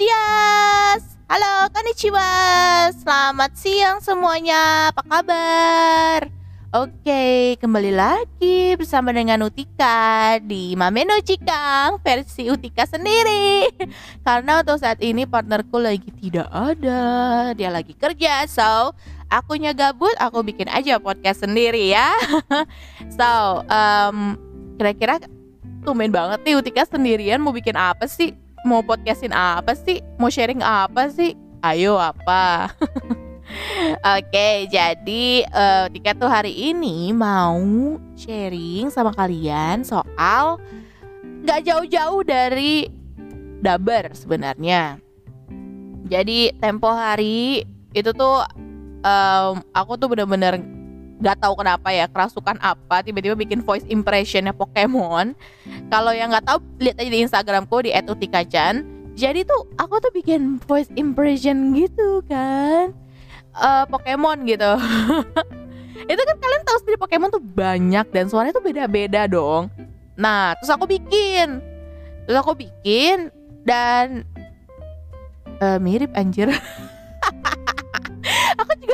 dias! Halo, konnichiwa! Selamat siang semuanya, apa kabar? Oke, kembali lagi bersama dengan Utika di Mameno Cikang versi Utika sendiri Karena untuk saat ini partnerku lagi tidak ada, dia lagi kerja So, akunya gabut, aku bikin aja podcast sendiri ya So, um, kira-kira tumben banget nih Utika sendirian mau bikin apa sih? Mau podcastin apa sih? Mau sharing apa sih? Ayo apa? Oke, jadi uh, Tika tuh hari ini mau sharing sama kalian soal gak jauh-jauh dari daber sebenarnya. Jadi tempo hari itu tuh um, aku tuh bener-bener nggak tahu kenapa ya kerasukan apa tiba-tiba bikin voice impressionnya Pokemon. Kalau yang nggak tahu lihat aja di Instagramku di @utikachan. Jadi tuh aku tuh bikin voice impression gitu kan. Uh, Pokemon gitu. Itu kan kalian tahu sendiri Pokemon tuh banyak dan suaranya tuh beda-beda dong. Nah terus aku bikin. Terus aku bikin dan uh, mirip anjir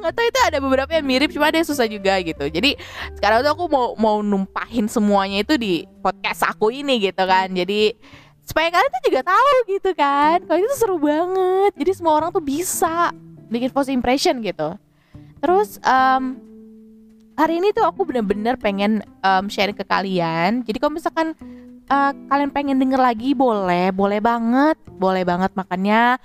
nggak tahu itu ada beberapa yang mirip cuma ada yang susah juga gitu. Jadi sekarang tuh aku mau mau numpahin semuanya itu di podcast aku ini gitu kan. Jadi supaya kalian tuh juga tahu gitu kan kalau itu seru banget. Jadi semua orang tuh bisa bikin first impression gitu. Terus um, hari ini tuh aku bener-bener pengen um, sharing ke kalian. Jadi kalau misalkan uh, kalian pengen denger lagi boleh. Boleh banget. Boleh banget makanya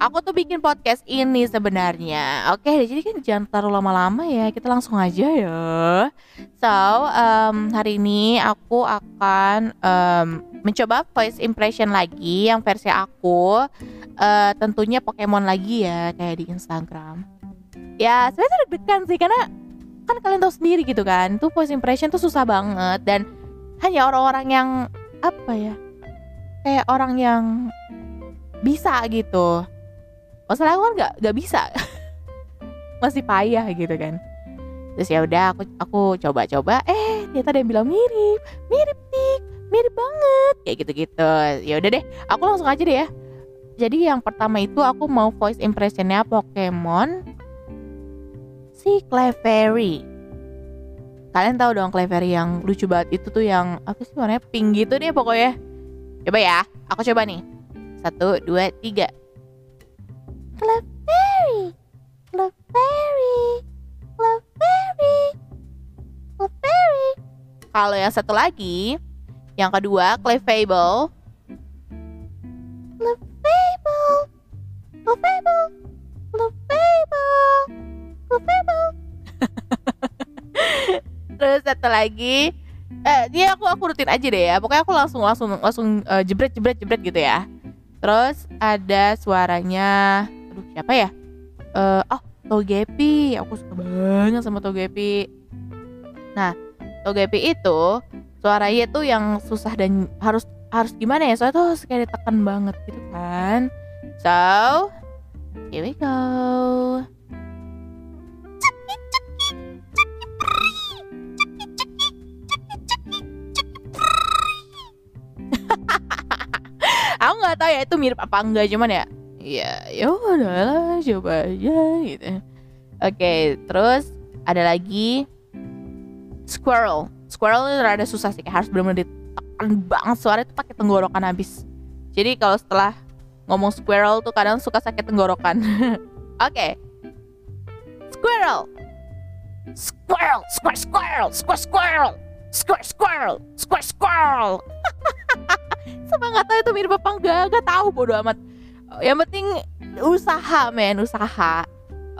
aku tuh bikin podcast ini sebenarnya. Oke, jadi kan jangan terlalu lama-lama ya. Kita langsung aja ya. So, um, hari ini aku akan um, mencoba voice impression lagi yang versi aku. Uh, tentunya Pokemon lagi ya, kayak di Instagram. Ya, sebenarnya deg-degan sih karena kan kalian tahu sendiri gitu kan. Tuh voice impression tuh susah banget dan hanya orang-orang yang apa ya? Kayak orang yang bisa gitu. Masalah aku kan nggak nggak bisa. Masih payah gitu kan. Terus ya udah aku aku coba-coba eh ternyata ada yang bilang mirip mirip tik mirip banget kayak gitu-gitu. Ya udah deh aku langsung aja deh ya. Jadi yang pertama itu aku mau voice impressionnya Pokemon si Clefairy. Kalian tahu dong Clefairy yang lucu banget itu tuh yang apa sih warnanya? Pink gitu deh pokoknya. Coba ya aku coba nih satu, dua, tiga. Clefairy, Clefairy, Clefairy, Clefairy. Kalau yang satu lagi, yang kedua, Clefable. Clefable, Clefable, Clefable, Clefable. Terus satu lagi, eh dia aku aku rutin aja deh ya. Pokoknya aku langsung langsung langsung uh, jebret jebret jebret gitu ya. Terus ada suaranya Aduh siapa ya? Uh, oh Togepi Aku suka banget sama Togepi Nah Togepi itu Suaranya tuh yang susah dan harus harus gimana ya? Soalnya tuh kayak ditekan banget gitu kan. So here we go ya itu mirip apa enggak cuman ya ya ya udahlah coba aja gitu. Oke terus ada lagi squirrel. Squirrel itu rada susah sih kayak harus benar-benar ditekan banget suara itu pakai tenggorokan habis. Jadi kalau setelah ngomong squirrel tuh kadang suka sakit tenggorokan. Oke. Okay. squirrel squirrel squirrel squirrel squirrel squirrel squirrel squirrel squirrel. Sama nggak tahu itu mirip apa enggak? Nggak tahu bodo amat. Yang penting usaha men usaha.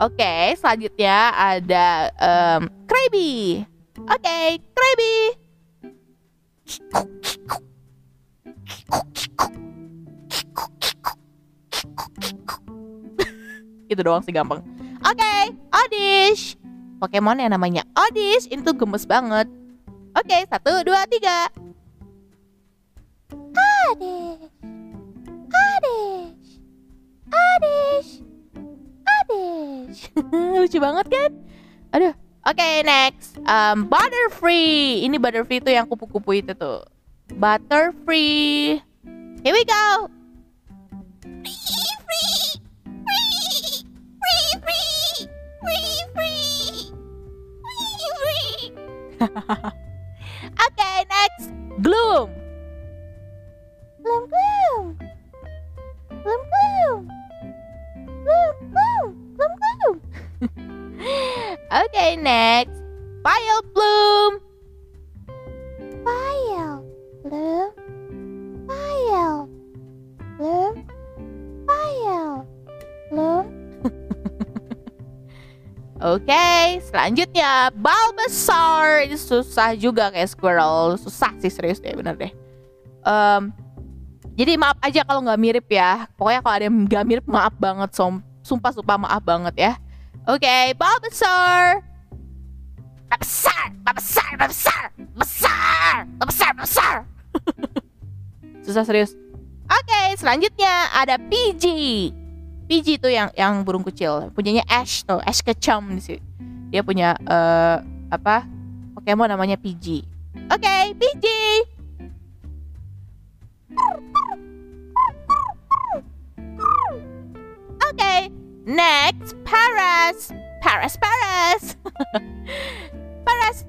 Oke okay, selanjutnya ada um, Krabby. Oke okay, Krabby. Itu doang sih gampang. Oke okay, Odish Pokemon yang namanya Odish itu gemes banget Oke, satu, dua, tiga. Adish, Adish, Adish, Adish. Lucu banget kan? Aduh. Oke, okay, next. Um, Butterfree. Ini Butterfree itu yang kupu-kupu itu tuh. Butterfree. Here we go. Ha ha ha. Oke, selanjutnya Bulbasaur ini susah juga kayak Squirrel, susah sih serius deh bener deh. Um, jadi maaf aja kalau nggak mirip ya. Pokoknya kalau ada yang nggak mirip maaf banget, som sumpah sumpah maaf banget ya. Oke, Bulbasaur. Besar, besar, besar, besar, besar, besar. susah serius. Oke, selanjutnya ada PG. PG itu yang yang burung kecil punyanya Ash tuh Ash Ketchum sih dia punya uh, apa Pokemon namanya PG oke okay, PG oke okay, next Paras Paras. Paras. Paras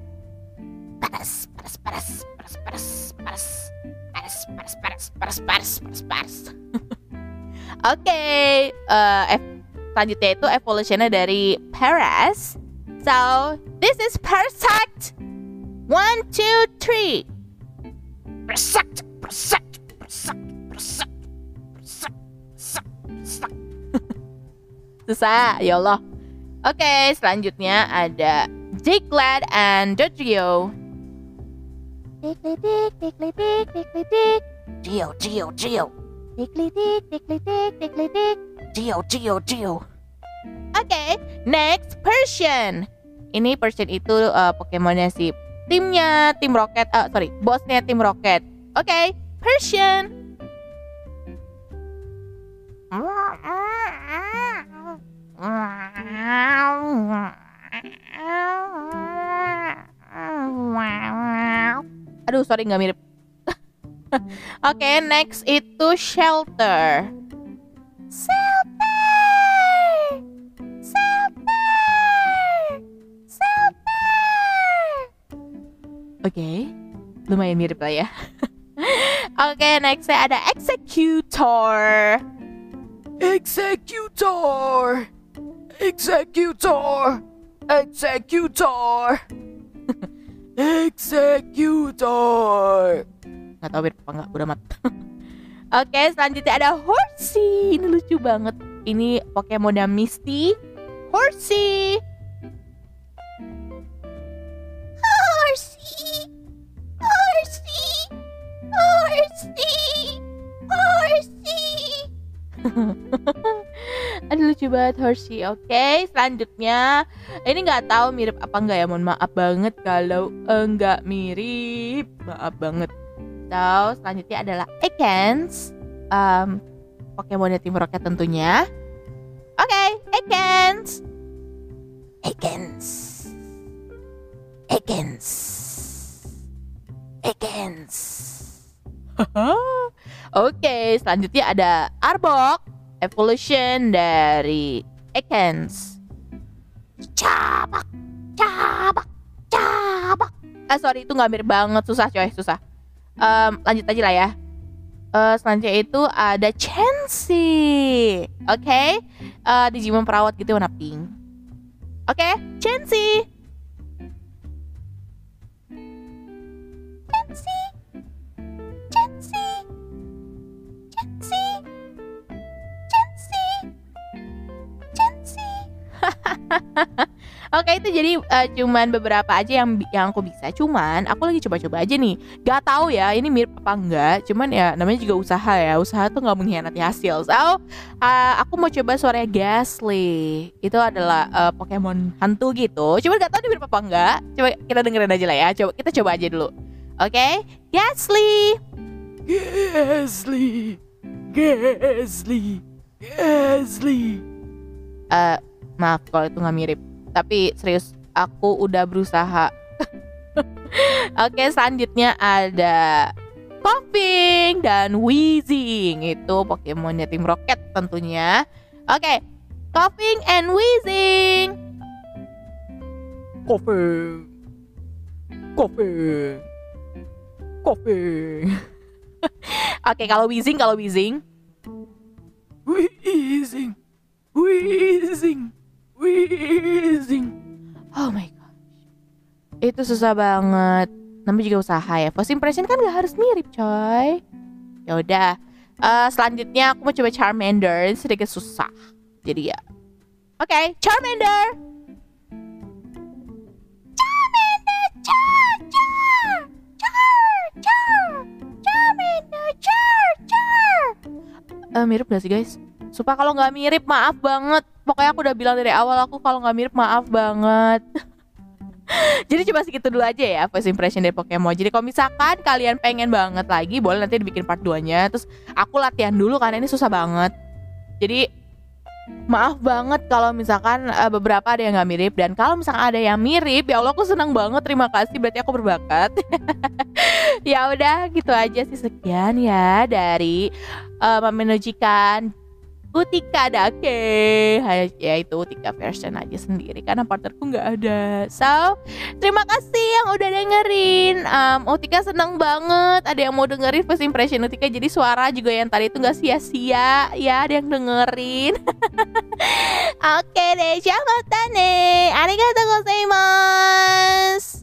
Paras Paras Paras Paras Paras. Paras Paras Paras Paras Paras Paras Paras Oke, okay, uh, selanjutnya itu evolutionnya dari Paras. So, this is Parasect. One, two, three. Parasect, Parasect, Parasect, Parasect, Parasect, Parasect, Susah, ya Allah. Oke, okay, selanjutnya ada Diglett and Dodrio. Diglett, Diglett, Diglett, Diglett, Geo, Geo, Geo. Diklidik, diklidik, diklidik. Gio, Gio, Gio. Oke, okay, next Persian. Ini Persian itu uh, Pokemonnya si timnya tim Rocket. Uh, sorry, bosnya tim Rocket. Oke, okay, Persian. Aduh, sorry nggak mirip Oke, okay, next itu shelter. Shelter. Shelter. Shelter. Oke, okay. lumayan mirip lah ya. Oke, okay, next saya ada executor. Executor. Executor. Executor. Executor nggak tahu mirip apa nggak udah mat oke selanjutnya ada Horsey. Ini lucu banget. Ini Pokemon Misty. Horsey. Horsey. Horsey. Horsey. Horsey. Aduh lucu banget Horsey. Oke okay, selanjutnya. Ini nggak tahu mirip apa enggak ya? Mohon maaf banget kalau enggak mirip. Maaf banget atau selanjutnya adalah Ekans um, Pokemon tim Rocket tentunya. Oke okay, Ekans Ekans Ekans Ekans Oke, selanjutnya ada Arbok Evolution dari Ekans Cabak Cabak Cabak. Ah sorry itu nggak mirip banget. Susah coy, susah um, lanjut aja lah ya. Uh, selanjutnya itu ada Chansey oke? Okay? uh, eh, Digimon perawat gitu warna pink. Oke? Okay? Chansey Chansey Chansey Chansey Chansey Oke itu jadi uh, cuman beberapa aja yang yang aku bisa. Cuman aku lagi coba-coba aja nih. Gak tahu ya ini mirip apa enggak. Cuman ya namanya juga usaha ya. Usaha tuh nggak mengkhianati hasil. So uh, aku mau coba suaranya Gasly. Itu adalah uh, Pokemon hantu gitu. Cuman gak tahu ini mirip apa enggak. Coba kita dengerin aja lah ya. Coba kita coba aja dulu. Oke, okay? Gasly. Gasly. Gasly. Gasly. Uh, maaf kalau itu nggak mirip tapi serius aku udah berusaha oke selanjutnya ada Coughing dan Wheezing itu Pokemonnya tim Rocket tentunya. Oke, Coughing and Wheezing. Coughing, coughing, coughing. Oke, kalau Wheezing, kalau Wheezing. Wheezing, Wheezing, Wheezing. Oh my gosh, itu susah banget. Namanya juga usaha ya. First impression kan gak harus mirip coy. Ya udah. Uh, selanjutnya aku mau coba Charmander. Sedikit susah. Jadi ya. Oke okay, Charmander. Charmander char char. Char char. Charmander char char. Uh, mirip gak sih guys Sumpah kalau nggak mirip maaf banget Pokoknya aku udah bilang dari awal aku kalau nggak mirip maaf banget Jadi coba segitu dulu aja ya first impression dari Pokemon. Jadi kalau misalkan kalian pengen banget lagi, boleh nanti dibikin part 2-nya. Terus aku latihan dulu karena ini susah banget. Jadi maaf banget kalau misalkan uh, beberapa ada yang nggak mirip dan kalau misalkan ada yang mirip ya Allah aku senang banget terima kasih berarti aku berbakat ya udah gitu aja sih sekian ya dari uh, memenujikan Utika Dake ya itu Utika version aja sendiri karena partnerku nggak ada. So terima kasih yang udah dengerin. Um, Utika seneng banget. Ada yang mau dengerin first impression Utika jadi suara juga yang tadi itu nggak sia-sia. Ya ada yang dengerin. Oke okay deh siapa tane arigatou gozaimasu